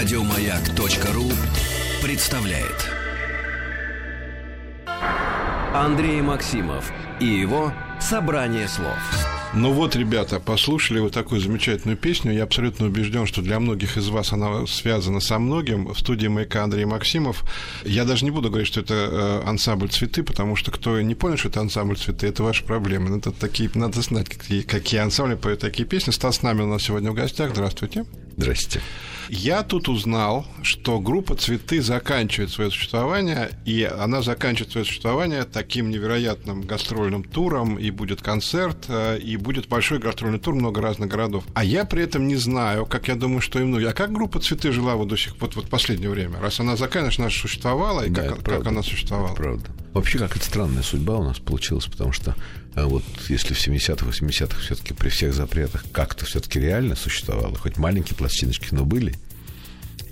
Радиомаяк.ру представляет Андрей Максимов и его «Собрание слов». Ну вот, ребята, послушали вы такую замечательную песню. Я абсолютно убежден, что для многих из вас она связана со многим. В студии «Маяка» Андрей Максимов. Я даже не буду говорить, что это э, ансамбль «Цветы», потому что кто не понял, что это ансамбль «Цветы», это ваша проблема. Это такие, надо знать, какие, какие ансамбли поют такие песни. Стас Намин у нас сегодня в гостях. Здравствуйте. Здрасте. Я тут узнал, что группа «Цветы» заканчивает свое существование, и она заканчивает свое существование таким невероятным гастрольным туром, и будет концерт, э, и будет большой гастрольный тур, много разных городов. А я при этом не знаю, как я думаю, что и многие. А как группа «Цветы» жила вот до сих пор, вот, вот последнее время? Раз она заканчивает, она существовала, и Да, как, как правда. она существовала? Правда. Вообще, как это странная судьба у нас получилась, потому что а вот если в 70-х, 80-х все-таки при всех запретах как-то все-таки реально существовало, хоть маленькие пластиночки, но были,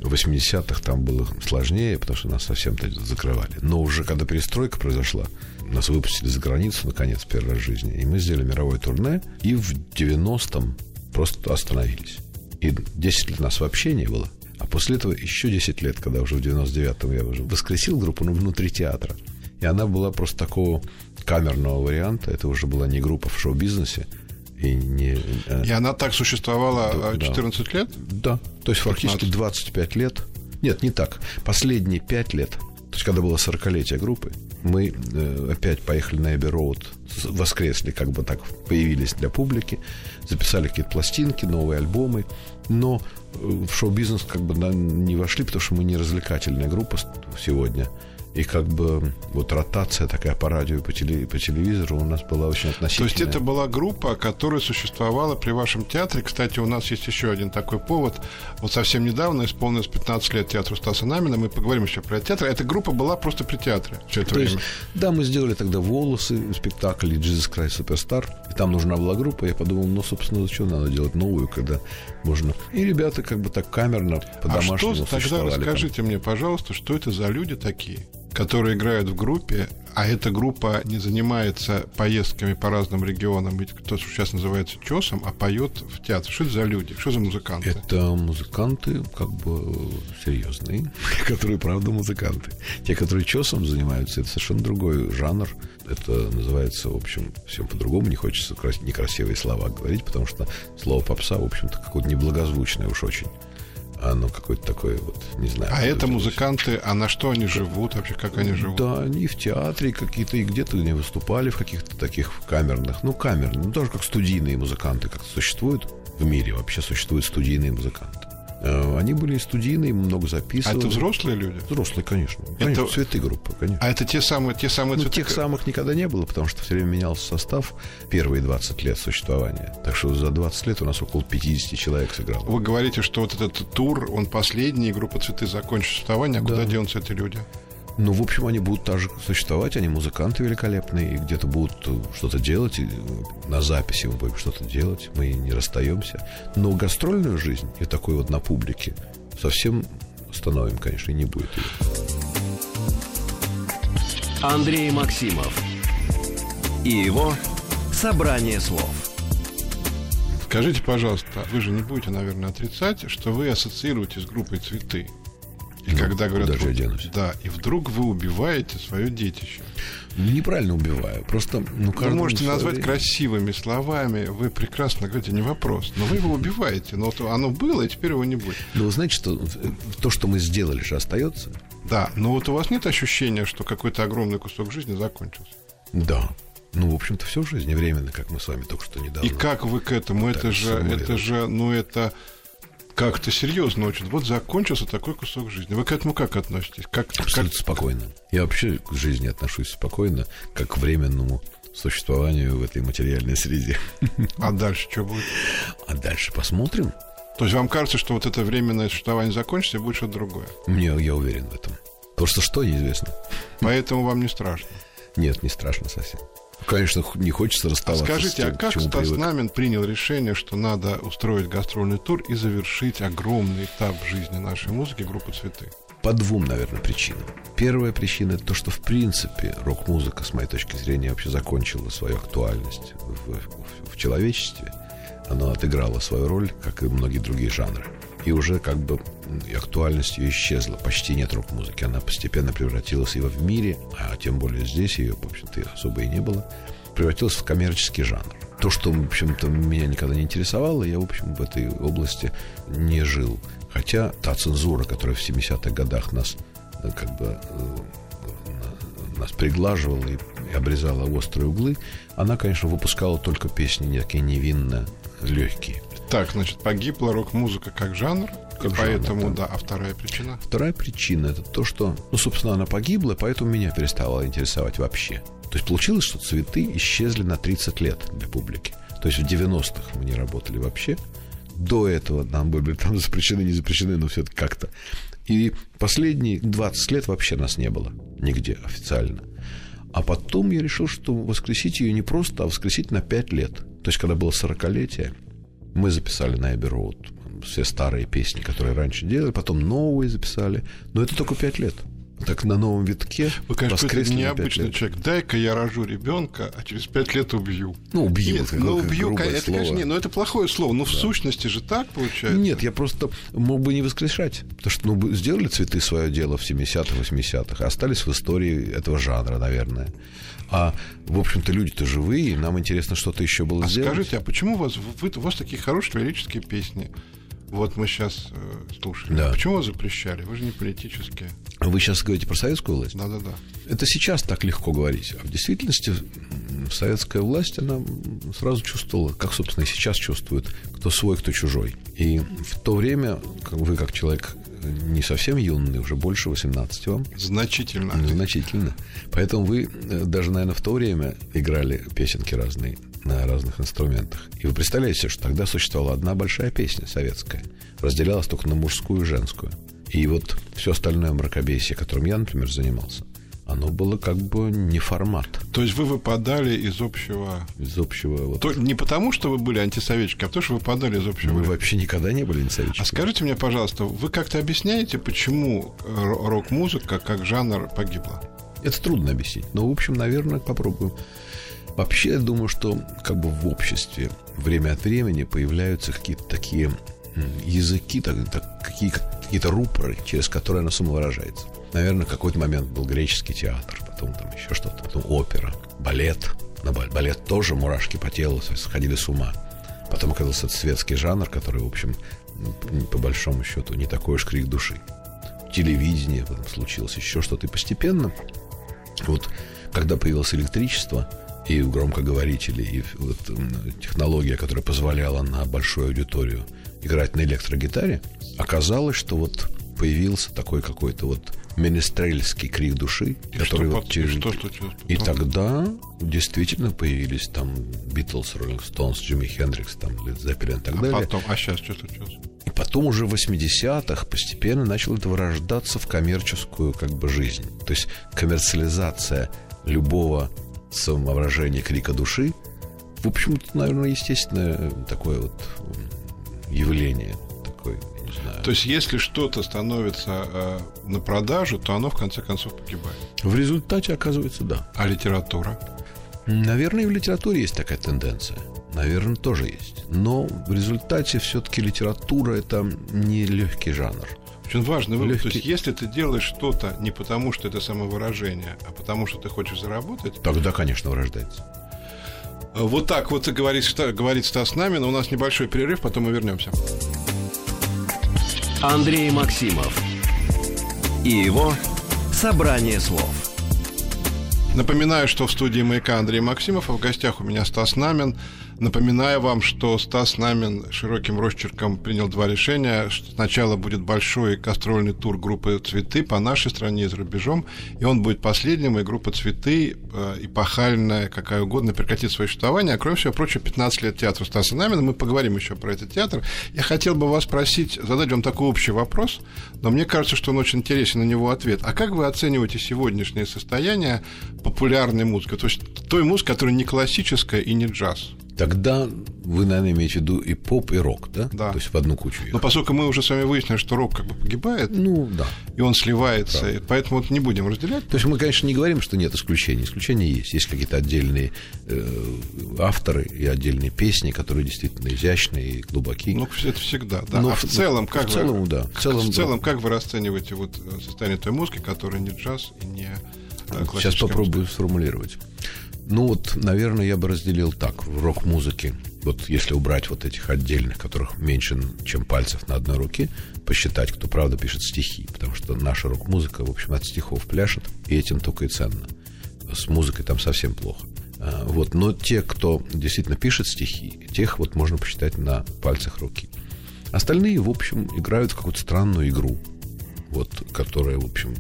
в 80-х там было сложнее, потому что нас совсем-то закрывали. Но уже когда перестройка произошла, нас выпустили за границу, наконец, первый раз в жизни, и мы сделали мировое турне, и в 90-м просто остановились. И 10 лет нас вообще не было. А после этого еще 10 лет, когда уже в 99-м я уже воскресил группу ну, внутри театра. И она была просто такого камерного варианта. Это уже была не группа в шоу-бизнесе. И не... э, И она так существовала Да, э, да. 14 лет? да, то есть фактически 15. 25 лет. Нет, не так. Последние 5 лет, то есть когда было 40-летие группы, мы э, опять поехали на Эбби Роуд, воскресли, как бы так, появились для публики, записали какие-то пластинки, новые альбомы, но э, в шоу-бизнес как бы да, не вошли, потому что мы не развлекательная группа сегодня. И как бы вот ротация такая по радио и по, теле- по телевизору у нас была очень То относительная. есть это была группа, которая существовала при вашем театре. Кстати, у нас есть еще один такой повод. Вот совсем недавно исполнилось 15 лет театру Стаса Намина. Мы поговорим еще про театр. Эта группа была просто при театре все это То есть, время. да, мы сделали тогда волосы, спектакль Jesus Christ Superstar. И там нужна была группа. Я подумал, ну, собственно, зачем надо делать новую, когда можно. И ребята как бы так камерно, А по-домашнему что, тогда существовали там. расскажите мне, пожалуйста, что это за люди такие, которые играют в группе, а эта группа не занимается поездками по разным регионам, ведь кто сейчас называется ЧОСом, а поет в театре. Что это за люди? Что за музыканты? Это музыканты, как бы серьезные, которые, правда, музыканты. Те, которые чесом занимаются, это совершенно другой жанр. Это называется, в общем, всем по-другому. Не хочется крас- некрасивые слова говорить, потому что слово попса, в общем-то, какое-то неблагозвучное уж очень. Оно какое-то такое, вот, не знаю. А это музыканты, а на что они живут вообще, как они живут? Да, они в театре какие-то, и где-то не выступали в каких-то таких камерных, ну, камерных, ну, тоже как студийные музыканты как существуют в мире, вообще существуют студийные музыканты. Э, Они были студийные, много А записывали. это взрослые люди? Взрослые, конечно. Конечно, Это- цветы группы, конечно. А это те самые, те самые Ну, цветы, тех самых никогда не было, потому что все время менялся состав первые 20 лет существования. Так что за 20 лет у нас около 50 человек сыграло. Вы говорите, что вот этот тур, он последний, группа «Цветы» закончит существование, а куда денутся эти люди? Ну, в общем, они будут также существовать, они музыканты великолепные, и где-то будут э, что-то делать, и э, на записи мы будем что-то делать, мы не расстаемся. Но гастрольную жизнь и такой вот на публике совсем остановим, конечно, и не будет ее. Андрей Максимов и его «Собрание слов». Скажите, пожалуйста, вы же не будете, наверное, отрицать, что вы ассоциируете с группой «Цветы». И Ну, когда говорят... куда же я вот- денусь? Да, и вдруг вы убиваете свое детище. Ну, неправильно убиваю, просто... Ну, Вы можете свое назвать красивыми словами, вы прекрасно говорите, не вопрос. Но вы его убиваете. Но вот оно было, и теперь его не будет. Но вы знаете, что э, то, что мы сделали, же остается? Да, но вот у вас нет ощущения, что какой-то огромный кусок жизни закончился? Да. Ну, в общем-то, все в жизни временно, как мы с вами только что недавно. И как вы к этому? Это же, это же, ну это как-то серьезно очень. Вот закончился такой кусок жизни. Вы к этому как относитесь? Как, как... Абсолютно спокойно. Я вообще к жизни отношусь спокойно, как к временному существованию в этой материальной среде. А дальше что будет? А дальше посмотрим. То есть вам кажется, что вот это временное существование закончится и будет что-то другое? Мне, я уверен в этом. Просто что, неизвестно. Поэтому вам не страшно. Нет, не страшно совсем. Конечно, не хочется А расставаться скажите, с тем, а как Стас привык. Принял решение, что надо устроить гастрольный тур и завершить огромный этап в жизни нашей музыки группы «Цветы»? По двум, наверное, причинам. Первая причина это то, что в принципе рок-музыка, с моей точки зрения, вообще закончила свою актуальность в, в- в человечестве. Она отыграла свою роль, как и многие другие жанры. И уже как бы актуальность ее исчезла. Почти нет рок-музыки. Она постепенно превратилась и в мире, а тем более здесь ее, в общем-то, особо и не было, превратилась в коммерческий жанр. То, что, в общем-то, меня никогда не интересовало, я, в общем, в этой области не жил. Хотя та цензура, которая в 70-х годах нас э, как бы э, нас приглаживала и, обрезала острые углы, она, конечно, выпускала только песни такие невинно легкие. Так, значит, погибла рок-музыка как жанр, и поэтому, жанр, да. да. А вторая причина? Вторая причина это то, что, ну, собственно, она погибла, поэтому меня перестала интересовать вообще. То есть получилось, что цветы исчезли на 30 лет для публики. То есть в 90-х мы не работали вообще. До этого нам были там запрещены, не запрещены, но все-таки как-то. И последние 20 лет вообще нас не было нигде официально. А потом я решил, что воскресить ее не просто, а воскресить на 5 лет. То есть, когда было 40-летие, мы записали на Эбби Роуд все старые песни, которые раньше делали, потом новые записали. Но это только 5 лет так на новом витке. Вы, конечно, это необычный человек. Дай-ка я рожу ребенка, а через пять лет убью. Ну, убью. Нет, ну, убью, это, слово. конечно, не, но это плохое слово. Но да. в сущности же так получается. Нет, я просто мог бы не воскрешать. Потому что ну, сделали цветы свое дело в 70-х, 80-х, остались в истории этого жанра, наверное. А, в общем-то, люди-то живые, нам интересно что-то еще было а сделать. скажите, а почему у вас, вы, у вас такие хорошие лирические песни? Вот мы сейчас э, слушали. Да. Почему запрещали? Вы же не политические. Вы сейчас говорите про советскую власть? Да, да, да. Это сейчас так легко говорить. А в действительности советская власть, она сразу чувствовала, как, собственно, и сейчас чувствует, кто свой, кто чужой. И в то время, вы, как человек не совсем юный, уже больше 18 вам. Значительно. Значительно. Поэтому вы э, даже, наверное, в то время играли песенки разные на разных инструментах. И вы представляете, что тогда существовала одна большая песня советская. Разделялась только на мужскую и женскую. И вот все остальное мракобесие, которым я, например, занимался, оно было как бы не формат. То есть вы выпадали из общего... Из общего... Вот... То, не потому, что вы были антисоветчики, а потому, что вы выпадали из общего... Мы вообще никогда не были антисоветчиками. А скажите мне, пожалуйста, вы как-то объясняете, почему рок-музыка как жанр погибла? Это трудно объяснить. Но, в общем, наверное, попробуем. Вообще, я думаю, что как бы в обществе время от времени появляются какие-то такие языки, так, так, какие, какие-то рупоры, через которые оно самовыражается. Наверное, в какой-то момент был греческий театр, потом там еще что-то, потом опера, балет. На балет тоже мурашки по телу сходили с ума. Потом оказался этот светский жанр, который, в общем, по большому счету, не такой уж крик души. Телевидение потом случилось, еще что-то. И постепенно, вот когда появилось электричество, и громкоговорители, и вот технология, которая позволяла на большую аудиторию играть на электрогитаре, оказалось, что вот появился такой какой-то вот министрельский крик души, и который что, вот через... И, что случилось и тогда действительно появились там Битлз, Роллинг Стоунс, Джимми Хендрикс, там Лед Зеппелин и так а далее. Потом, а сейчас что случилось? И потом уже в 80-х постепенно начало это вырождаться в коммерческую как бы жизнь. То есть коммерциализация любого самовыражения крика души, в общем, это, наверное, естественное такое вот явление. Такое, не знаю. То есть, если что-то становится э, на продажу, то оно в конце концов погибает. В результате оказывается, да. А литература? Наверное, и в литературе есть такая тенденция. Наверное, тоже есть. Но в результате все-таки литература это не легкий жанр. Очень важный вывод. Легкий... То есть, если ты делаешь что-то не потому, что это самовыражение, а потому, что ты хочешь заработать... Тогда, конечно, вырождается. Вот так вот говорит, говорит Стас Намин. У нас небольшой перерыв, потом мы вернемся. Андрей Максимов и его «Собрание слов». Напоминаю, что в студии «Маяка» Андрей Максимов, а в гостях у меня Стас Намин – Напоминаю вам, что Стас Намин широким росчерком принял два решения. Сначала будет большой гастрольный тур группы «Цветы» по нашей стране и за рубежом, и он будет последним, и группа «Цветы» э, эпохальная, какая угодно, прекратит свое существование. А кроме всего прочего, 15 лет театра Стаса Намина. Мы поговорим еще про этот театр. Я хотел бы вас спросить, задать вам такой общий вопрос, но мне кажется, что он очень интересен, на него ответ. А как вы оцениваете сегодняшнее состояние популярной музыки? То есть той музыки, которая не классическая и не джаз? Тогда вы, наверное, имеете в виду и поп, и рок, да? Да. То есть в одну кучу. их. Но поскольку мы уже с вами выяснили, что рок как бы погибает, Ну, да. и он сливается, и поэтому вот не будем разделять. То есть мы, конечно, не говорим, что нет исключений. Исключения есть. Есть какие-то отдельные э, авторы и отдельные песни, которые действительно изящные и глубокие. Ну, это всегда, да. Но а в целом, как в целом, вы, да. В целом, в целом, как вы расцениваете вот э, состояние той музыки, которая не джаз и не э, Сейчас классическая попробую сформулировать. Ну вот, наверное, я бы разделил так. В рок-музыке, вот если убрать вот этих отдельных, которых меньше, чем пальцев на одной руке, посчитать, кто правда пишет стихи. Потому что наша рок-музыка, в общем, от стихов пляшет, и этим только и ценно. С музыкой там совсем плохо. А, Вот, но те, кто действительно пишет стихи, тех вот можно посчитать на пальцах руки. Остальные, в общем, играют в какую-то странную игру, вот, которая, в общем,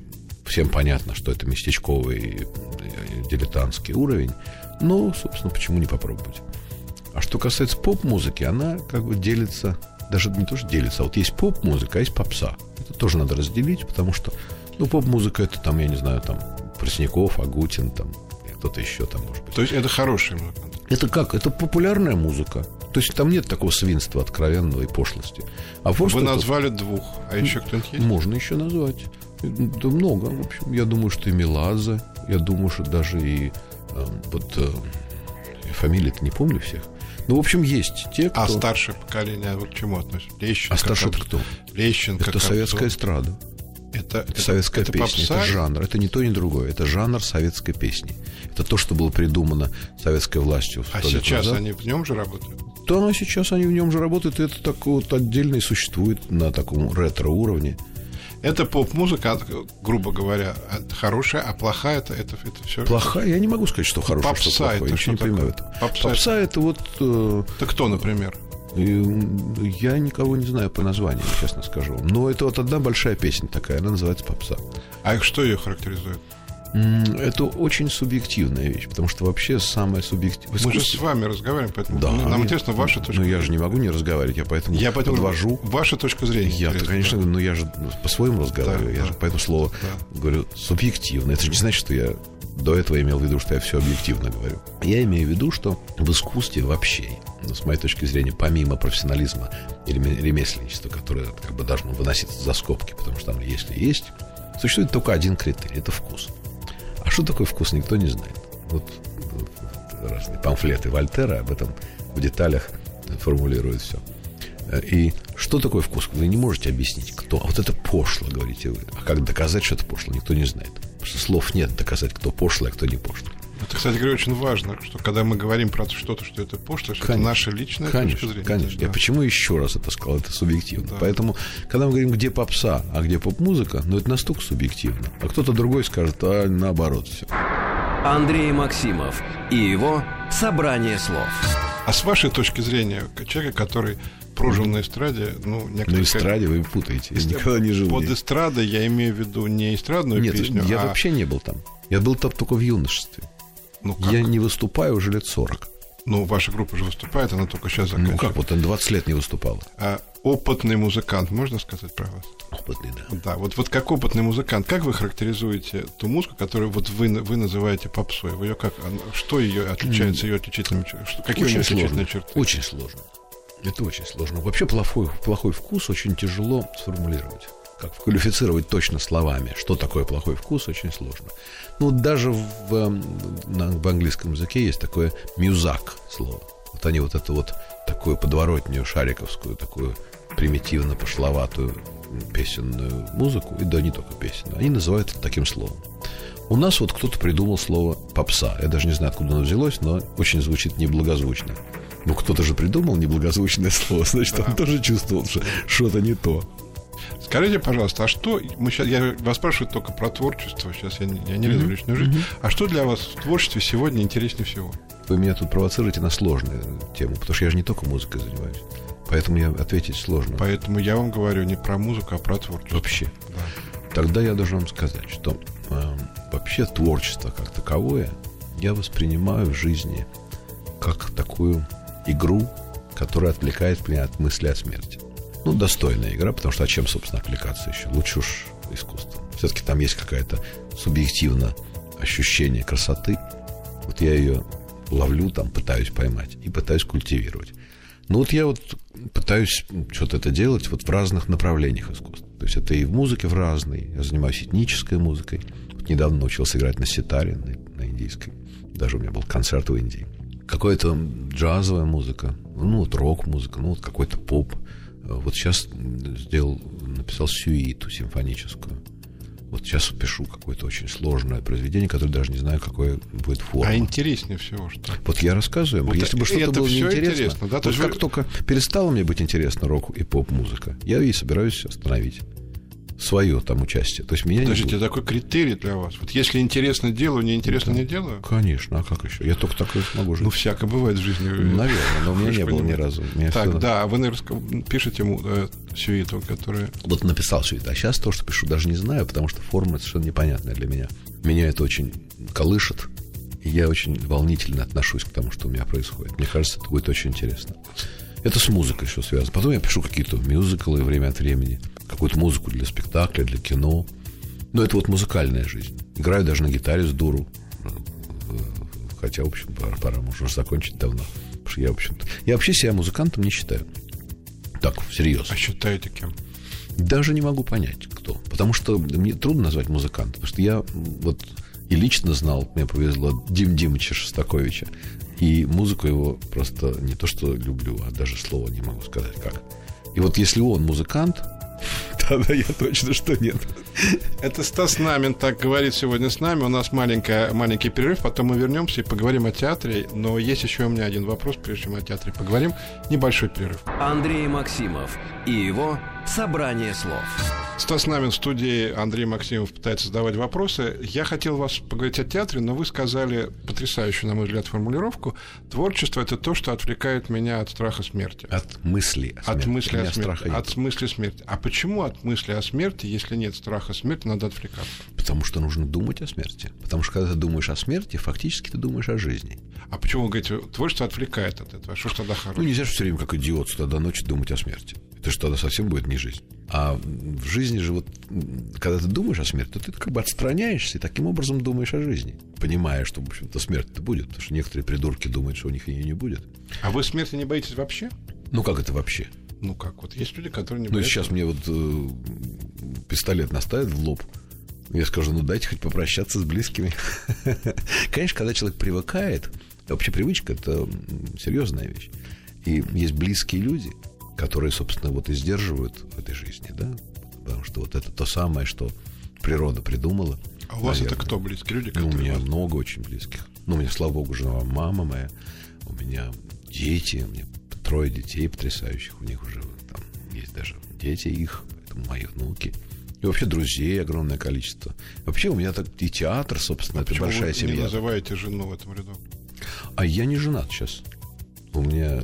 всем понятно, что это местечковый э, дилетантский уровень, но, собственно, почему не попробовать? А что касается поп-музыки, она как бы делится, даже не то, что делится, а вот есть поп-музыка, а есть попса. Это тоже надо разделить, потому что, ну, поп-музыка это там, я не знаю, там, Пресняков, Агутин, там, кто-то еще там, может быть. То есть это хороший музыкант. Это как? Это популярная музыка. То есть там нет такого свинства откровенного и пошлости. А Вы это- назвали двух, а еще кто-нибудь есть? можно еще назвать. Да много. В общем, я думаю, что и Меладзе, я думаю, что даже и э, вот э, фамилии-то не помню всех. Ну, в общем, есть те, кто... А старшее поколение вот к чему относится? Лещенко. А старший это Кобзон. кто? Лещенко. Это Кобзон. советская эстрада. Это, Это советская это песня, попса? это жанр. Это не то, ни другое. Это жанр советской песни. Это то, что было придумано советской властью А сейчас назад. они в нем же работают? Да, сейчас они в нем же работают, и это так вот отдельно и существует на таком ретро-уровне. Это поп-музыка, грубо говоря, хорошая, а плохая это, это, это все. Плохая, я не могу сказать, что хорошая, Попса что плохое. это Я что не понимаю такое? этом. Попса Попса, это вот... э, Это кто, например? И, Я никого не знаю по названию, честно скажу. Но это вот одна большая песня такая, она называется «Попса». А что ее характеризует? Это очень субъективная вещь, потому что вообще самое субъективное... Мы же с вами разговариваем, поэтому Да. нам интересно ваша точка Но я же зрения. не могу не разговаривать, я поэтому Я поэтому подвожу. Ваша точка зрения. Я, интересна, конечно, да. но я же по-своему разговариваю, Да, я да. же поэтому слово Да. говорю субъективно. Это же не значит, что я до этого имел в виду, что я все объективно говорю. Я имею в виду, что в искусстве вообще, ну, с моей точки зрения, помимо профессионализма или ме- ремесленничества, которое как бы должно выноситься за скобки, потому что там если есть, существует только один критерий – это вкус. А что такое вкус, никто не знает. Вот, разные памфлеты Вольтера об этом в деталях формулируют все. И что такое вкус? Вы не можете объяснить, кто. А вот это пошло, говорите вы. А как доказать, что это пошло, никто не знает. Потому что слов нет доказать, кто пошлый, а кто не пошлый. Это, кстати говоря, очень важно, что когда мы говорим про что-то, что это пошло, что это Конечно. наша личная Конечно, точка зрения. конечно. Да. Я почему еще раз это сказал? Это субъективно. Да. Поэтому, когда мы говорим, где попса, а где поп-музыка, ну, это настолько субъективно. А кто-то другой скажет, а наоборот все. Андрей Максимов и его «Собрание слов». А с вашей точки зрения, человека, который прожил на эстраде, ну, На некоторые... эстраде вы путаете. Я никогда не жил. Под нигде. эстрадой я имею в виду не эстрадную Нет, песню, я а... вообще не был там. Я был там только в юношестве. Ну, как? Я не выступаю уже лет 40. Ну, ваша группа же выступает, она только сейчас Ну заканчивает. как, вот он 20 лет не выступал. А опытный музыкант, можно сказать про вас? Опытный, да. Да, вот, вот как опытный музыкант, как вы характеризуете ту музыку, которую вот вы, вы называете попсой? Вы ее как, она- что ее отличается ее отличительными чертами? Какие у нее Очень отличительные сложно. черты? Очень сложно. Это очень сложно. Вообще плохой, плохой вкус очень тяжело сформулировать. Как квалифицировать точно словами, что такое плохой вкус, очень сложно. Ну, даже в, эм, в английском языке есть такое мюзак слово. Вот они вот это вот такую подворотню шариковскую, такую примитивно пошловатую песенную музыку, и да не только песенную, они называют это таким словом. У нас вот кто-то придумал слово попса. Я даже не знаю, откуда оно взялось, но очень звучит неблагозвучно. Ну, кто-то же придумал неблагозвучное слово, значит, он тоже чувствовал, что что-то не то. Скажите, пожалуйста, а что... Мы сейчас, я вас спрашиваю только про творчество, сейчас я не, я не лезу в личную жизнь. А что для вас в творчестве сегодня интереснее всего? Вы меня тут провоцируете на сложную тему, потому что я же не только музыкой занимаюсь. Поэтому мне ответить сложно. Поэтому я вам говорю не про музыку, а про творчество. Вообще. Да. Тогда я должен вам сказать, что э, вообще творчество как таковое я воспринимаю в жизни как такую игру, которая отвлекает меня от мысли о смерти. Ну, достойная игра, потому что а чем, собственно, отвлекаться еще? Лучше уж искусство. Все-таки там есть какая-то субъективное ощущение красоты. Вот я ее ловлю там, пытаюсь поймать и пытаюсь культивировать. Ну вот я вот пытаюсь что-то это делать вот в разных направлениях искусства. То есть это и в музыке в разной. Я занимаюсь этнической музыкой. Вот недавно научился играть на ситаре, на, на индийской. Даже у меня был концерт в Индии. Какая-то джазовая музыка, ну вот рок-музыка, ну вот какой-то поп. Вот сейчас сделал, написал сюиту симфоническую. Вот сейчас пишу какое-то очень сложное произведение, которое даже не знаю, какое будет форма. А интереснее всего, что? Вот я рассказываю. Вот Если бы что-то было неинтересно, интересно, да? То вот как вы... только перестало мне быть интересно рок и поп-музыка, я и собираюсь остановить свое там участие. То есть меня Подождите, не такой критерий для вас. Вот если интересно делаю, неинтересно да. не делаю? Конечно, а как еще? Я только так и смогу жить. Ну, всякое бывает в жизни. Наверное, но у меня не было ни разу. Так, да, вы, наверное, пишете ему э, сюиту, которая... Вот написал сюиту, а сейчас то, что пишу, даже не знаю, потому что форма совершенно непонятная для меня. Меня это очень колышет, и я очень волнительно отношусь к тому, что у меня происходит. Мне кажется, это будет очень интересно. Это с музыкой еще связано. Потом я пишу какие-то мюзиклы время от времени какую-то музыку для спектакля, для кино. Но это вот музыкальная жизнь. Играю даже на гитаре с дуру. Хотя, в общем, пора, пора можно уже закончить давно. Потому что я, в общем-то... Я вообще себя музыкантом не считаю. Так, всерьез. А считаете кем? Даже не могу понять, кто. Потому что мне трудно назвать музыкантом. Потому что я вот и лично знал, мне повезло, Дим Димыча Шостаковича. И музыку его просто не то что люблю, а даже слова не могу сказать как. И вот если он музыкант, Тогда я точно что нет. Это Стас Намин так говорит сегодня с нами. У нас маленькая, маленький перерыв, потом мы вернемся и поговорим о театре. Но есть еще у меня один вопрос, прежде чем о театре поговорим. Небольшой перерыв. Андрей Максимов и его «Собрание слов». Стас Намин в студии, Андрей Максимов пытается задавать вопросы. Я хотел вас поговорить о театре, но вы сказали потрясающую, на мой взгляд, формулировку. Творчество — это то, что отвлекает меня от страха смерти. От мысли о смерти. От мысли о смерти. От мысли смерти. А почему от мысли о смерти, если нет страха смерти, надо отвлекаться? Потому что нужно думать о смерти. Потому что когда ты думаешь о смерти, фактически ты думаешь о жизни. А почему вы говорите, творчество отвлекает от этого? Что ж тогда хорошее? Ну, нельзя же все время как идиот сюда до ночи думать о смерти. Это же тогда совсем будет не жизнь. А в жизни же вот, когда ты думаешь о смерти, то ты как бы отстраняешься и таким образом думаешь о жизни, понимая, что, в общем-то, смерть-то будет, потому что некоторые придурки думают, что у них ее не будет. А вы смерти не боитесь вообще? Ну, как это вообще? Ну, как? Вот есть люди, которые не боятся. Ну, сейчас мне вот э, пистолет наставят в лоб, я скажу, ну, дайте хоть попрощаться с близкими. Конечно, когда человек привыкает, вообще привычка – это серьезная вещь. И есть близкие люди – которые, собственно, вот и сдерживают в этой жизни, да, потому что вот это то самое, что природа придумала. А у вас наверное. это кто близкие люди? Ну, у меня вас... много очень близких. Ну, у меня, слава богу, жена, мама моя, у меня дети, у меня трое детей потрясающих, у них уже там есть даже дети их, поэтому мои внуки. И вообще друзей огромное количество. Вообще у меня так и театр, собственно, а это большая вы семья. не называете жену в этом ряду? А я не женат сейчас. У меня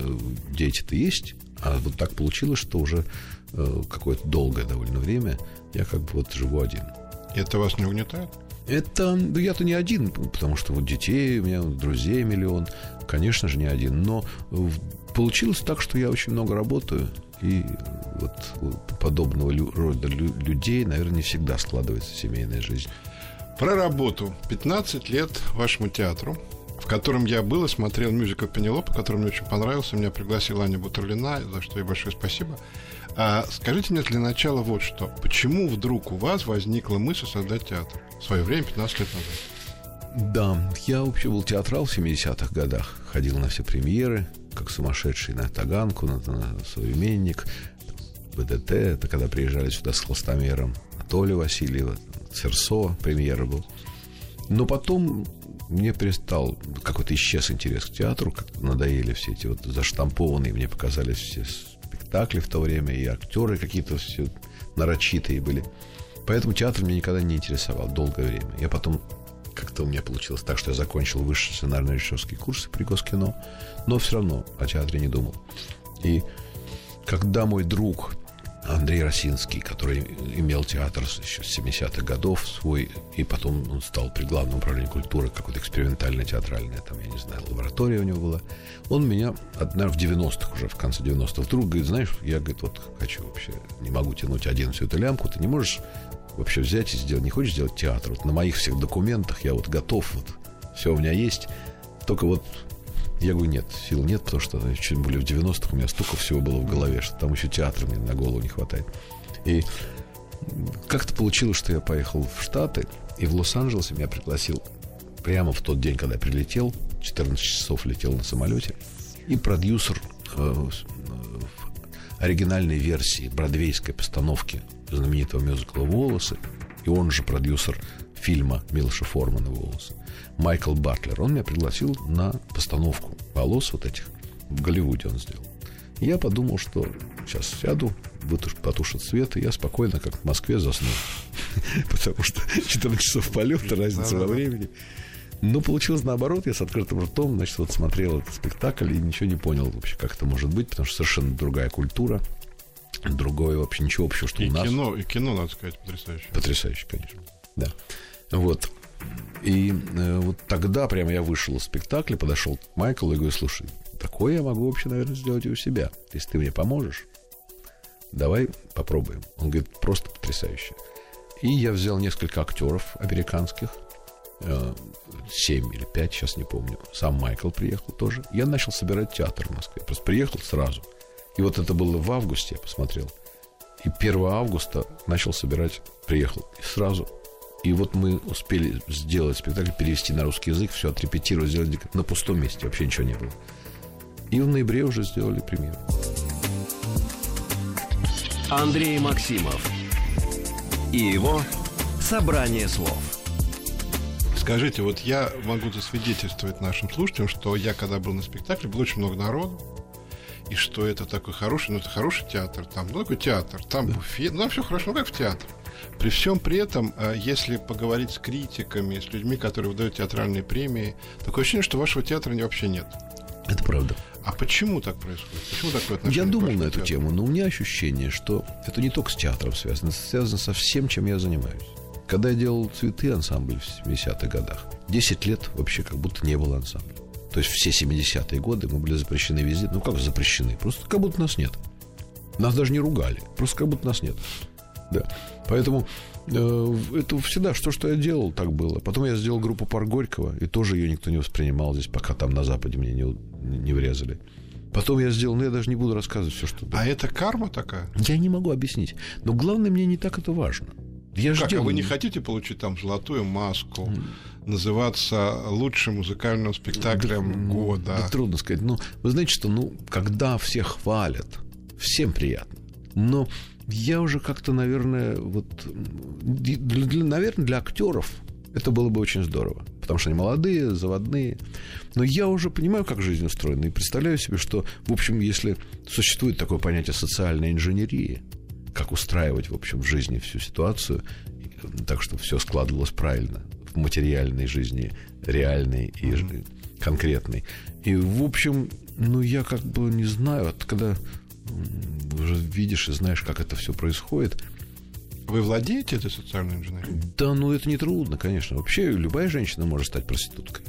дети-то есть, а вот так получилось, что уже э, какое-то долгое довольно время я как бы вот живу один. Это вас не угнетает? Это, да я-то не один, потому что вот детей у меня, друзей миллион, конечно же, не один. Но получилось так, что я очень много работаю, и вот подобного рода людей, наверное, не всегда складывается семейная жизнь. Про работу. 15 лет вашему театру в котором я был и смотрел мюзикл «Пенелопа», который мне очень понравился. Меня пригласила Аня Бутерлина, за что ей большое спасибо. А скажите мне для начала вот что. Почему вдруг у вас возникла мысль создать театр? В свое время, 15 лет назад. Да, я вообще был театрал в 70-х годах. Ходил на все премьеры, как сумасшедший на Таганку, на, на «Современник», БДТ. Это когда приезжали сюда с холстомером. Анатолия Васильева, Церсо премьера был. Но потом мне перестал, какой-то исчез интерес к театру, как надоели все эти вот заштампованные, мне показались все спектакли в то время, и актеры какие-то все нарочитые были. Поэтому театр меня никогда не интересовал долгое время. Я потом как-то у меня получилось так, что я закончил высший сценарно-режиссерский курс при Госкино, но все равно о театре не думал. И когда мой друг Андрей Росинский, который имел театр еще с 70-х годов свой, и потом он стал при главном управлении культуры, какой-то экспериментальной театральная, там, я не знаю, лаборатория у него была. Он меня, одна в 90-х уже, в конце 90-х, вдруг говорит, знаешь, я, говорит, вот хочу вообще, не могу тянуть один всю эту лямку, ты не можешь вообще взять и сделать, не хочешь сделать театр? Вот на моих всех документах я вот готов, вот, все у меня есть, только вот Я говорю, нет, сил нет, потому что, чуть более в 90-х у меня столько всего было в голове, что там еще театра мне на голову не хватает. И как-то получилось, что я поехал в Штаты, и в Лос-Анджелесе меня пригласил прямо в тот день, когда я прилетел, 14 часов летел на самолете, и продюсер э, оригинальной версии бродвейской постановки знаменитого мюзикла «Волосы», и он же продюсер фильма Милоша Формана «Волосы», Майкл Батлер. Он меня пригласил на постановку волос вот этих. В Голливуде он сделал. Я подумал, что сейчас сяду, вытуш, потушат свет, и я спокойно, как в Москве, засну. Потому что 14 часов полета, разница во времени. Но получилось наоборот, я с открытым ртом, значит, вот смотрел этот спектакль и ничего не понял вообще, как это может быть, потому что совершенно другая культура, другое вообще ничего общего, что и у нас. Кино, и кино, надо сказать, потрясающее. Потрясающе, конечно. Да. Вот. И э, вот тогда прямо я вышел из спектакля, подошел к Майклу и говорю, слушай, такое я могу вообще, наверное, сделать и у себя. Если ты мне поможешь, давай попробуем. Он говорит, просто потрясающе. И я взял несколько актеров американских, э, семь или пять, сейчас не помню. Сам Майкл приехал тоже. Я начал собирать театр в Москве. Просто приехал сразу. И вот это было в августе, я посмотрел. И 1 августа начал собирать, приехал. И сразу и вот мы успели сделать спектакль, перевести на русский язык, все отрепетировать, сделать на пустом месте, вообще ничего не было. И в ноябре уже сделали премьеру. Андрей Максимов и его «Собрание слов». Скажите, вот я могу засвидетельствовать нашим слушателям, что я, когда был на спектакле, было очень много народу, и что это такой хороший, ну, это хороший театр, там, ну, такой театр, там да. буфет, ну, все хорошо, ну, как в театре. При всем при этом, э, если поговорить с критиками, с людьми, которые выдают театральные премии, такое ощущение, что вашего театра вообще нет. Это правда. А почему так происходит? Почему такое отношение? Я думал на эту театру? тему, но у меня ощущение, что это не только с театром связано, это связано со всем, чем я занимаюсь. Когда я делал цветы ансамбль в 70-х годах, 10 лет вообще как будто не было ансамбля. То есть все 70-е годы мы были запрещены везде. Ну как запрещены? Просто как будто нас нет. Нас даже не ругали. Просто как будто нас нет. Да. Поэтому э, это всегда, что, что я делал, так было. Потом я сделал группу Пар Горького, и тоже ее никто не воспринимал здесь, пока там на Западе мне не, не врезали. Потом я сделал, ну я даже не буду рассказывать все, что... А это карма такая? Я не могу объяснить. Но главное, мне не так это важно. Я ну, как, делаю... а вы не хотите получить там золотую маску, mm. называться лучшим музыкальным спектаклем да, года? Да, трудно сказать. Ну, вы знаете, что, ну, когда все хвалят, всем приятно. Но я уже как-то, наверное, вот, для, для, наверное, для актеров это было бы очень здорово, потому что они молодые, заводные. Но я уже понимаю, как жизнь устроена, и представляю себе, что, в общем, если существует такое понятие социальной инженерии, как устраивать, в общем, в жизни всю ситуацию, так, чтобы все складывалось правильно в материальной жизни, реальной и mm-hmm. конкретной. И, в общем, ну, я как бы не знаю, когда уже видишь и знаешь, как это все происходит. Вы владеете этой социальной инженерией? Да, ну это не трудно, конечно. Вообще любая женщина может стать проституткой.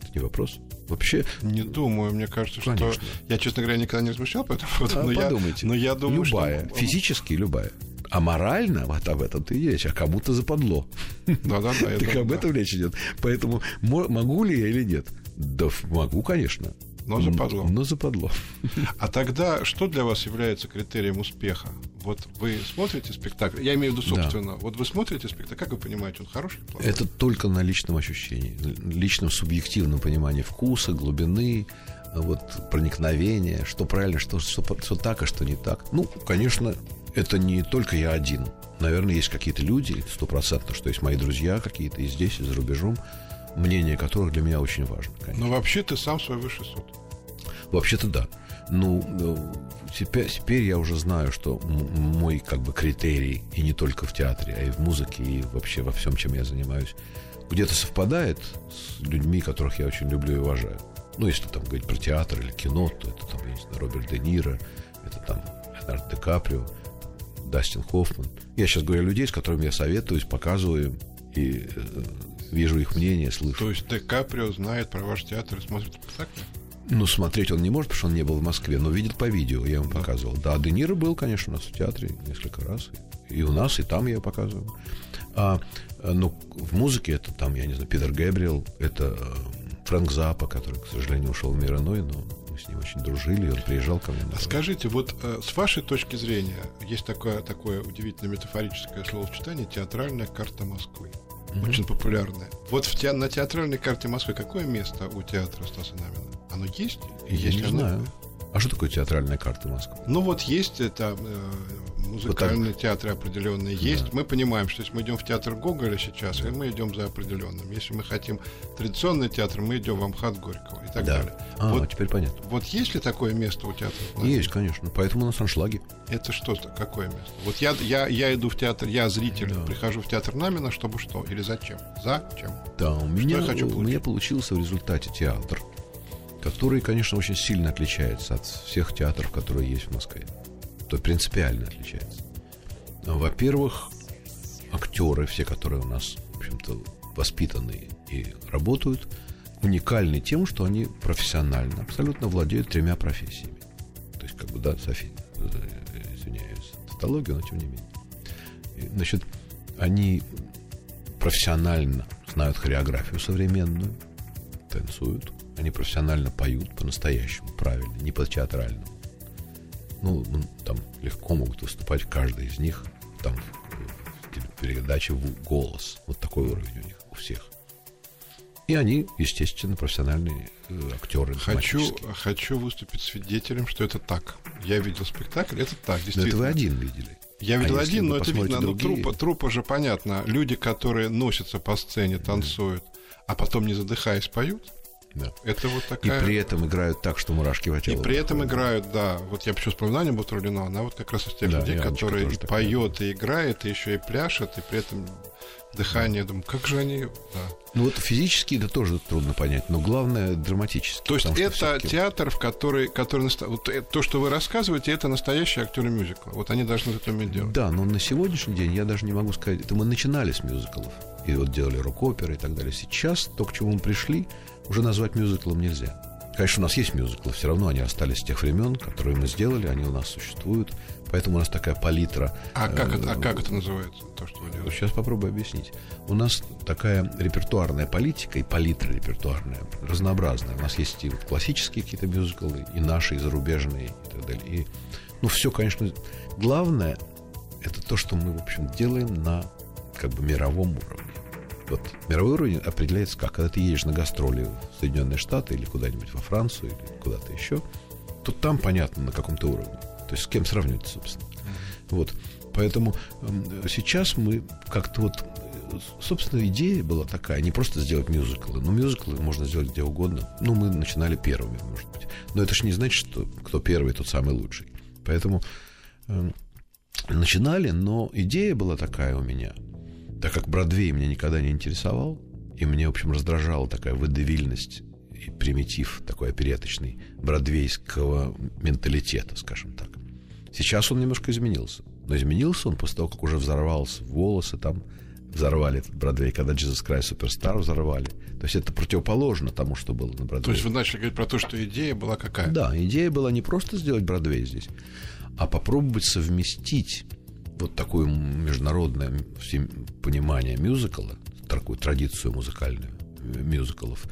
Это не вопрос. Вообще... Не думаю, мне кажется, конечно. что... Я, честно говоря, никогда не размышлял по этому поводу. А, но подумайте. Я, но я думаю, любая. Что... Физически любая. А морально, вот об этом ты и речь, а кому-то западло. Да-да-да. Так об этом речь идет. Поэтому могу ли я или нет? Да могу, конечно. Но западло. Но западло. А тогда что для вас является критерием успеха? Вот вы смотрите спектакль, я имею в виду собственно, да. вот вы смотрите спектакль, как вы понимаете, он хороший плохой? Это только на личном ощущении, личном субъективном понимании вкуса, глубины, вот проникновения, что правильно, что, что, что так, а что не так. Ну, конечно, это не только я один. Наверное, есть какие-то люди, стопроцентно, что есть мои друзья какие-то и здесь, и за рубежом, мнение которых для меня очень важно. Конечно. Но вообще ты сам свой высший суд. Вообще-то да. Ну, э, теперь, теперь я уже знаю, что мой как бы критерий, и не только в театре, а и в музыке, и вообще во всем, чем я занимаюсь, где-то совпадает с людьми, которых я очень люблю и уважаю. Ну, если там говорить про театр или кино, то это там, я не знаю, Роберт Де Ниро, это там Леонардо Де Каприо, Дастин Хоффман. Я сейчас говорю о людей, с которыми я советуюсь, показываю и э, вижу их мнение, слышу. То есть Де Каприо знает про ваш театр и смотрит спектакли? Ну, смотреть он не может, потому что он не был в Москве, но видит по видео, я ему показывал. Да, Де Ниро был, конечно, у нас в театре несколько раз. И у нас, и там я показываю. А, ну, в музыке это там, я не знаю, Питер Гэбриэл, это Фрэнк Запа, который, к сожалению, ушел в мир иной, но мы с ним очень дружили, и он приезжал ко мне. А скажите, вот э, с вашей точки зрения, есть такое, такое удивительное метафорическое словосочетание «театральная карта Москвы». Mm-hmm. Очень популярное. Вот в те, на театральной карте Москвы какое место у театра Стаса Намина? Оно есть? Я есть не оно? знаю. А что такое театральная карта Москвы? Ну вот есть это э, музыкальные вот театры определенные есть. Да. Мы понимаем, что если мы идем в театр Гоголя сейчас, и мы идем за определенным. Если мы хотим традиционный театр, мы идем в Амхат Горького и так да. далее. А, вот теперь понятно. Вот есть ли такое место у театра? Есть, конечно. Поэтому у нас аншлаги. Это что? Какое место? Вот я, я, я иду в театр, я зритель, да. прихожу в театр Намина, чтобы что? Или зачем? Зачем? Да, у меня, я хочу у меня получился в результате театр который, конечно, очень сильно отличается от всех театров, которые есть в Москве. То принципиально отличается. Во-первых, актеры, все, которые у нас, в общем-то, воспитанные и работают, уникальны тем, что они профессионально, абсолютно владеют тремя профессиями. То есть, как бы, да, София, э, извиняюсь, тавтологию, но тем не менее. И, значит, они профессионально знают хореографию современную, танцуют, они профессионально поют по-настоящему, правильно, не по-театральному. Ну, ну, там легко могут выступать каждый из них там в передаче в голос. Вот такой уровень у них у всех. И они, естественно, профессиональные э, актеры. Хочу, хочу выступить свидетелем, что это так. Я видел спектакль, это так, действительно. Но это вы один видели. Я видел а один, но это видно. Другие... Трупа, трупа же понятно. Люди, которые носятся по сцене, танцуют, да. а потом, не задыхаясь, поют. Да. Это вот такая... И при этом играют так, что мурашки по телу. И при этом играют, да. Вот я почему вспоминаю Аню Батрулину, она вот как раз из тех да, людей, которые и поет, и играет, и еще и пляшет, и при этом дыхание. Думаю, как же они... Да. Ну вот физически это тоже трудно понять, но главное драматически. То есть это театр, в который, который вот то, что вы рассказываете, это настоящие актеры мюзикла. Вот они должны это уметь делать. Да, но на сегодняшний день я даже не могу сказать. Это мы начинали с мюзиклов и вот делали рок-оперы и так далее. Сейчас то, к чему мы пришли, уже назвать мюзиклом нельзя. Конечно, у нас есть мюзиклы, все равно они остались с тех времен, которые мы сделали, они у нас существуют. Поэтому у нас такая палитра. А как это, а как это называется, то, что вы делаете? Сейчас попробую объяснить. У нас такая репертуарная политика и палитра репертуарная, разнообразная. У нас есть и вот классические какие-то мюзиклы, и наши, и зарубежные, и так далее. И, ну, все, конечно, главное, это то, что мы, в общем, делаем на как бы мировом уровне. Вот мировой уровень определяется как? Когда ты едешь на гастроли в Соединенные Штаты или куда-нибудь во Францию или куда-то еще, то там понятно на каком-то уровне. То есть с кем сравнивать, собственно. Вот. Поэтому э, сейчас мы как-то вот собственно, идея была такая, не просто сделать мюзиклы, но мюзиклы можно сделать где угодно. Ну, мы начинали первыми, может быть. Но это же не значит, что кто первый, тот самый лучший. Поэтому э, начинали, но идея была такая у меня – так как Бродвей меня никогда не интересовал, и мне, в общем, раздражала такая выдавильность и примитив такой опереточный бродвейского менталитета, скажем так. Сейчас он немножко изменился. Но изменился он после того, как уже взорвался волосы там, взорвали этот Бродвей, когда Jesus Christ Superstar взорвали. То есть это противоположно тому, что было на Бродвее. То есть вы начали говорить про то, что идея была какая? Да, идея была не просто сделать Бродвей здесь, а попробовать совместить вот такое международное понимание мюзикла, такую традицию музыкальную э, мюзиклов,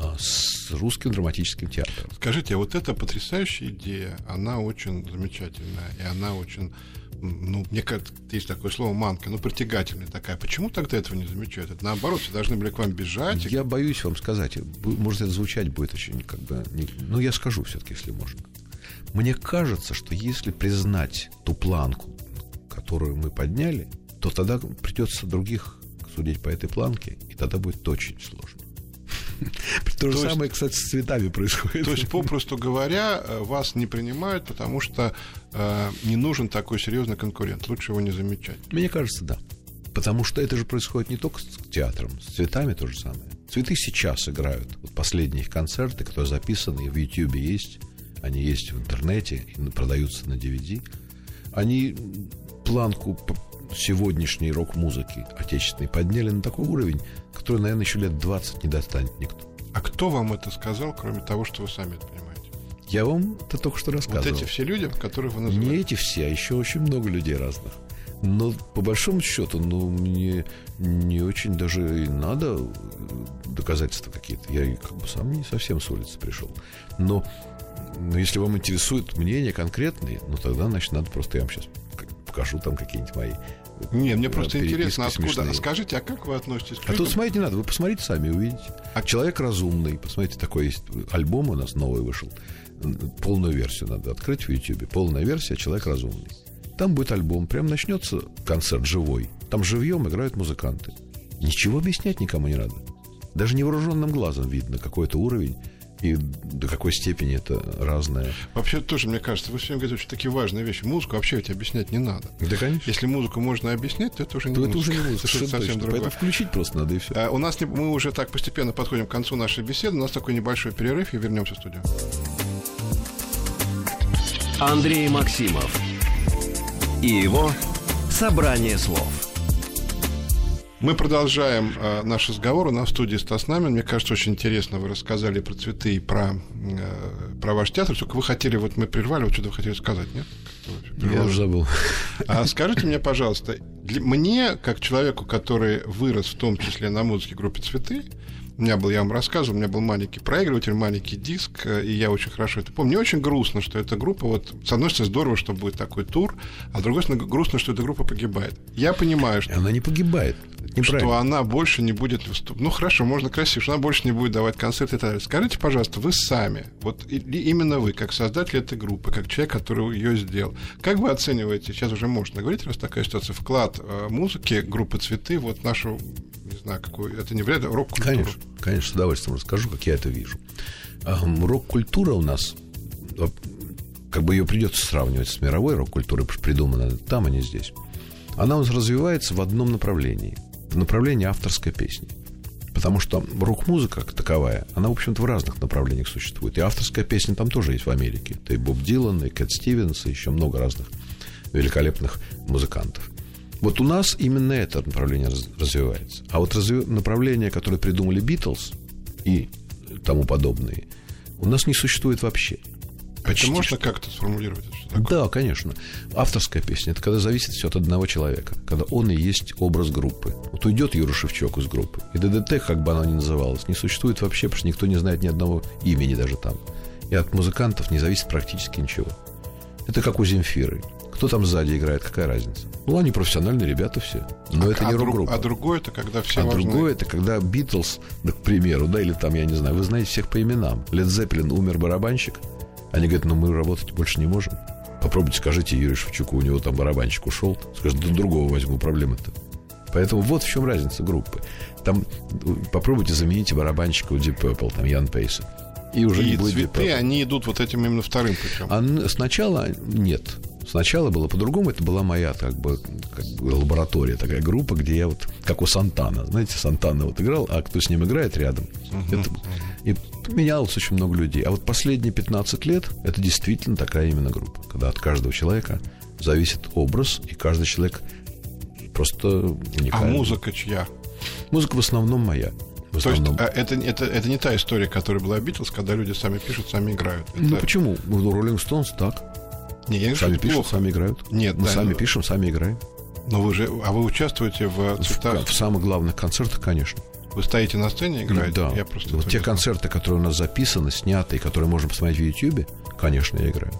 а, с русским драматическим театром. Скажите, а вот эта потрясающая идея, она очень замечательная, и она очень, ну, мне кажется, есть такое слово манка, ну, притягательная такая. Почему тогда этого не замечают? Это наоборот, все должны были к вам бежать. Я боюсь вам сказать, может, это звучать будет очень, как бы, не... ну, я скажу все-таки, если можно. Мне кажется, что если признать ту планку, которую мы подняли, то тогда придется других судить по этой планке, и тогда будет очень сложно. То же самое, кстати, с цветами происходит. То есть, попросту говоря, э, вас не принимают, потому что э, не нужен такой серьезный конкурент. Лучше его не замечать. Мне кажется, да. Потому что это же происходит не только с театром, с цветами то же самое. Цветы сейчас играют. Вот последние их концерты, которые записаны, в YouTube есть, они есть в интернете, продаются на DVD. Они планку сегодняшней рок-музыки отечественной подняли на такой уровень, который, наверное, еще лет 20 не достанет никто. А кто вам это сказал, кроме того, что вы сами это понимаете? Я вам это только что рассказывал. Вот эти все люди, которых вы называете? Не эти все, а еще очень много людей разных. Но по большому счету, ну, мне не очень даже и надо доказательства какие-то. Я как бы сам не совсем с улицы пришел. Но, но если вам интересует мнение конкретные, ну тогда, значит, надо просто я вам сейчас покажу там какие-нибудь мои не, мне просто интересно, откуда. Смешные. Скажите, а как вы относитесь к людям? А тут смотреть не надо, вы посмотрите сами, увидите. А человек разумный, посмотрите, такой есть альбом у нас новый вышел. Полную версию надо открыть в Ютьюбе. Полная версия «Человек разумный». Там будет альбом, прям начнется концерт живой. Там живьем играют музыканты. Ничего объяснять никому не надо. Даже невооруженным глазом видно какой-то уровень и до какой степени это разное. Вообще тоже, мне кажется, вы сегодня говорите очень такие важные вещи. Музыку вообще ведь объяснять не надо. Да, конечно. Если музыку можно объяснять, то это уже не то музыка. это уже не музыка, это совсем точно. другое. Поэтому включить просто надо и все. А, у нас не, мы уже так постепенно подходим к концу нашей беседы. У нас такой небольшой перерыв, и вернемся в студию. Андрей Максимов и его «Собрание слов». Мы продолжаем э, наш разговор. У нас в студии Стас Намин. Мне кажется, очень интересно вы рассказали про цветы и про, э, про ваш театр. Только вы хотели, вот мы прервали, вот что-то вы хотели сказать, нет? Я уже забыл. А скажите мне, пожалуйста, для, мне, как человеку, который вырос в том числе на музыке группе «Цветы», у меня был, я вам рассказывал, у меня был маленький проигрыватель, маленький диск, э, и я очень хорошо это помню. Мне очень грустно, что эта группа, вот, с одной стороны, здорово, что будет такой тур, а с другой стороны, грустно, что эта группа погибает. Я понимаю, что... Она не погибает. Что она больше не будет выступать. Ну, хорошо, можно красиво, что она больше не будет давать концерты и так далее. Скажите, пожалуйста, вы сами, вот именно вы, как создатель этой группы, как человек, который ее сделал, как вы оцениваете, сейчас уже можно говорить, раз такая ситуация, вклад э, музыки группы «Цветы» вот нашу не знаю, какой, это не вряд ли рок-культура. Конечно, конечно, с удовольствием расскажу, как я это вижу. Рок-культура у нас, как бы ее придется сравнивать с мировой рок-культурой, потому что придумана там, а не здесь. Она у нас развивается в одном направлении, в направлении авторской песни. Потому что рок-музыка как таковая, она, в общем-то, в разных направлениях существует. И авторская песня там тоже есть в Америке. Это и Боб Дилан, и Кэт Стивенс, и еще много разных великолепных музыкантов. Вот у нас именно это направление развивается. А вот разви... направление, которое придумали Битлз и тому подобные, у нас не существует вообще. Почти это можно как-то сформулировать? Да, конечно. Авторская песня – это когда зависит все от одного человека, когда он и есть образ группы. Вот уйдет Юра Шевчук из группы, и ДДТ, как бы она ни называлась, не существует вообще, потому что никто не знает ни одного имени даже там. И от музыкантов не зависит практически ничего. Это как у Земфиры. Кто там сзади играет, какая разница? Ну, они профессиональные ребята все. Но а, это не а рок-группа. А другое это когда все А важны... другое это когда Битлз, да, к примеру, да, или там, я не знаю, вы знаете всех по именам. Лед Зеппелин умер барабанщик. Они говорят, ну мы работать больше не можем. Попробуйте, скажите Юрию Шевчуку, у него там барабанщик ушел. Скажет, да другого возьму, проблемы-то. Поэтому вот в чем разница группы. Там попробуйте замените барабанщика у Deep Purple, там Ян Пейса. И уже и не будет цветы, они идут вот этим именно вторым путем. А сначала нет. Сначала было по-другому, это была моя как бы, как бы лаборатория, такая группа, где я вот, как у Сантана, знаете, Сантана вот играл, а кто с ним играет рядом. Uh-huh, это, И менялось очень много людей. А вот последние 15 лет это действительно такая именно группа, когда от каждого человека зависит образ, и каждый человек просто уникальный. А музыка чья? Музыка в основном моя. В То есть это, это, это не та история, которая была Битлз, когда люди сами пишут, сами играют. Ну, это... Ну почему? У Роллинг Стоунс так. Не, я не сами пишут, плохо. сами играют. Нет, мы да, сами но... пишем, сами играем. Но вы же, а вы участвуете в цветах? В, в самых главных концертах, конечно. Вы стоите на сцене и играете? Да. Я просто вот те концерты, которые у нас записаны, сняты, и которые можно посмотреть в YouTube, конечно, я играю.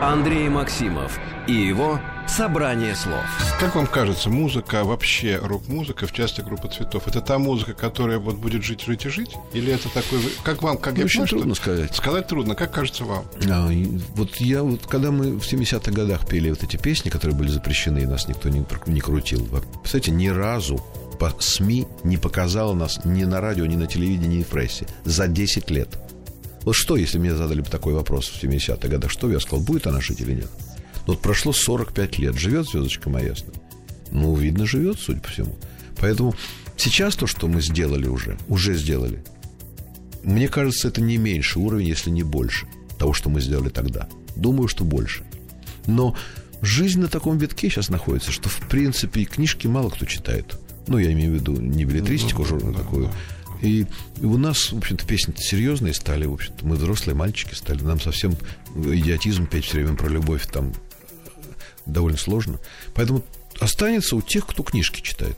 Андрей Максимов и его «Собрание слов». Как вам кажется, музыка, вообще рок-музыка, в части группы «Цветов», это та музыка, которая вот будет жить, жить и жить? Или это такой... Как вам, как ну, я Очень понимаю, трудно что... сказать. Сказать трудно. Как кажется вам? А, вот я вот, когда мы в 70-х годах пели вот эти песни, которые были запрещены, и нас никто не, не крутил, кстати, ни разу по СМИ не показала нас ни на радио, ни на телевидении, ни в прессе за 10 лет. Вот что, если мне задали бы такой вопрос в 70-х годах, что я сказал, будет она жить или нет? Вот прошло 45 лет, живет звездочка моя ясно? Ну, видно, живет, судя по всему. Поэтому сейчас то, что мы сделали уже, уже сделали, мне кажется, это не меньше уровень, если не больше того, что мы сделали тогда. Думаю, что больше. Но жизнь на таком витке сейчас находится, что, в принципе, книжки мало кто читает. Ну, я имею в виду не билетристику, ну, да, такую, и у нас, в общем-то, песни серьезные стали, в общем-то, мы взрослые мальчики стали, нам совсем идиотизм петь все время про любовь там довольно сложно. Поэтому останется у тех, кто книжки читает.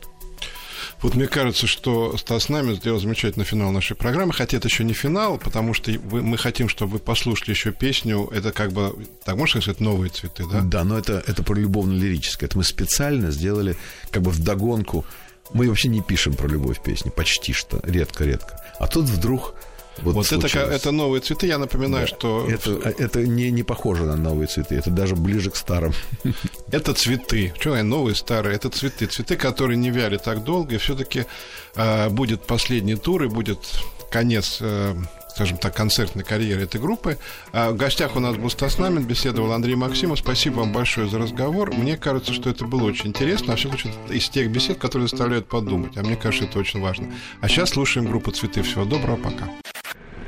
Вот мне кажется, что Стас Нами сделал замечательный финал нашей программы, хотя это еще не финал, потому что вы, мы хотим, чтобы вы послушали еще песню, это как бы, так можно сказать, новые цветы, да? Да, но это, это про любовно-лирическое. Это мы специально сделали как бы вдогонку. Мы вообще не пишем про любовь песни, почти что, редко-редко. А тут вдруг вот, вот это, это новые цветы, я напоминаю, да. что... Это, это не, не похоже на новые цветы, это даже ближе к старым. Это цветы. Что они новые, старые? Это цветы. Цветы, которые не вяли так долго, и все-таки э, будет последний тур, и будет конец э, скажем так, концертной карьеры этой группы. А в гостях у нас был Стас Намин, беседовал Андрей Максимов. Спасибо вам большое за разговор. Мне кажется, что это было очень интересно. А все случае, из тех бесед, которые заставляют подумать. А мне кажется, это очень важно. А сейчас слушаем группу «Цветы». Всего доброго, пока.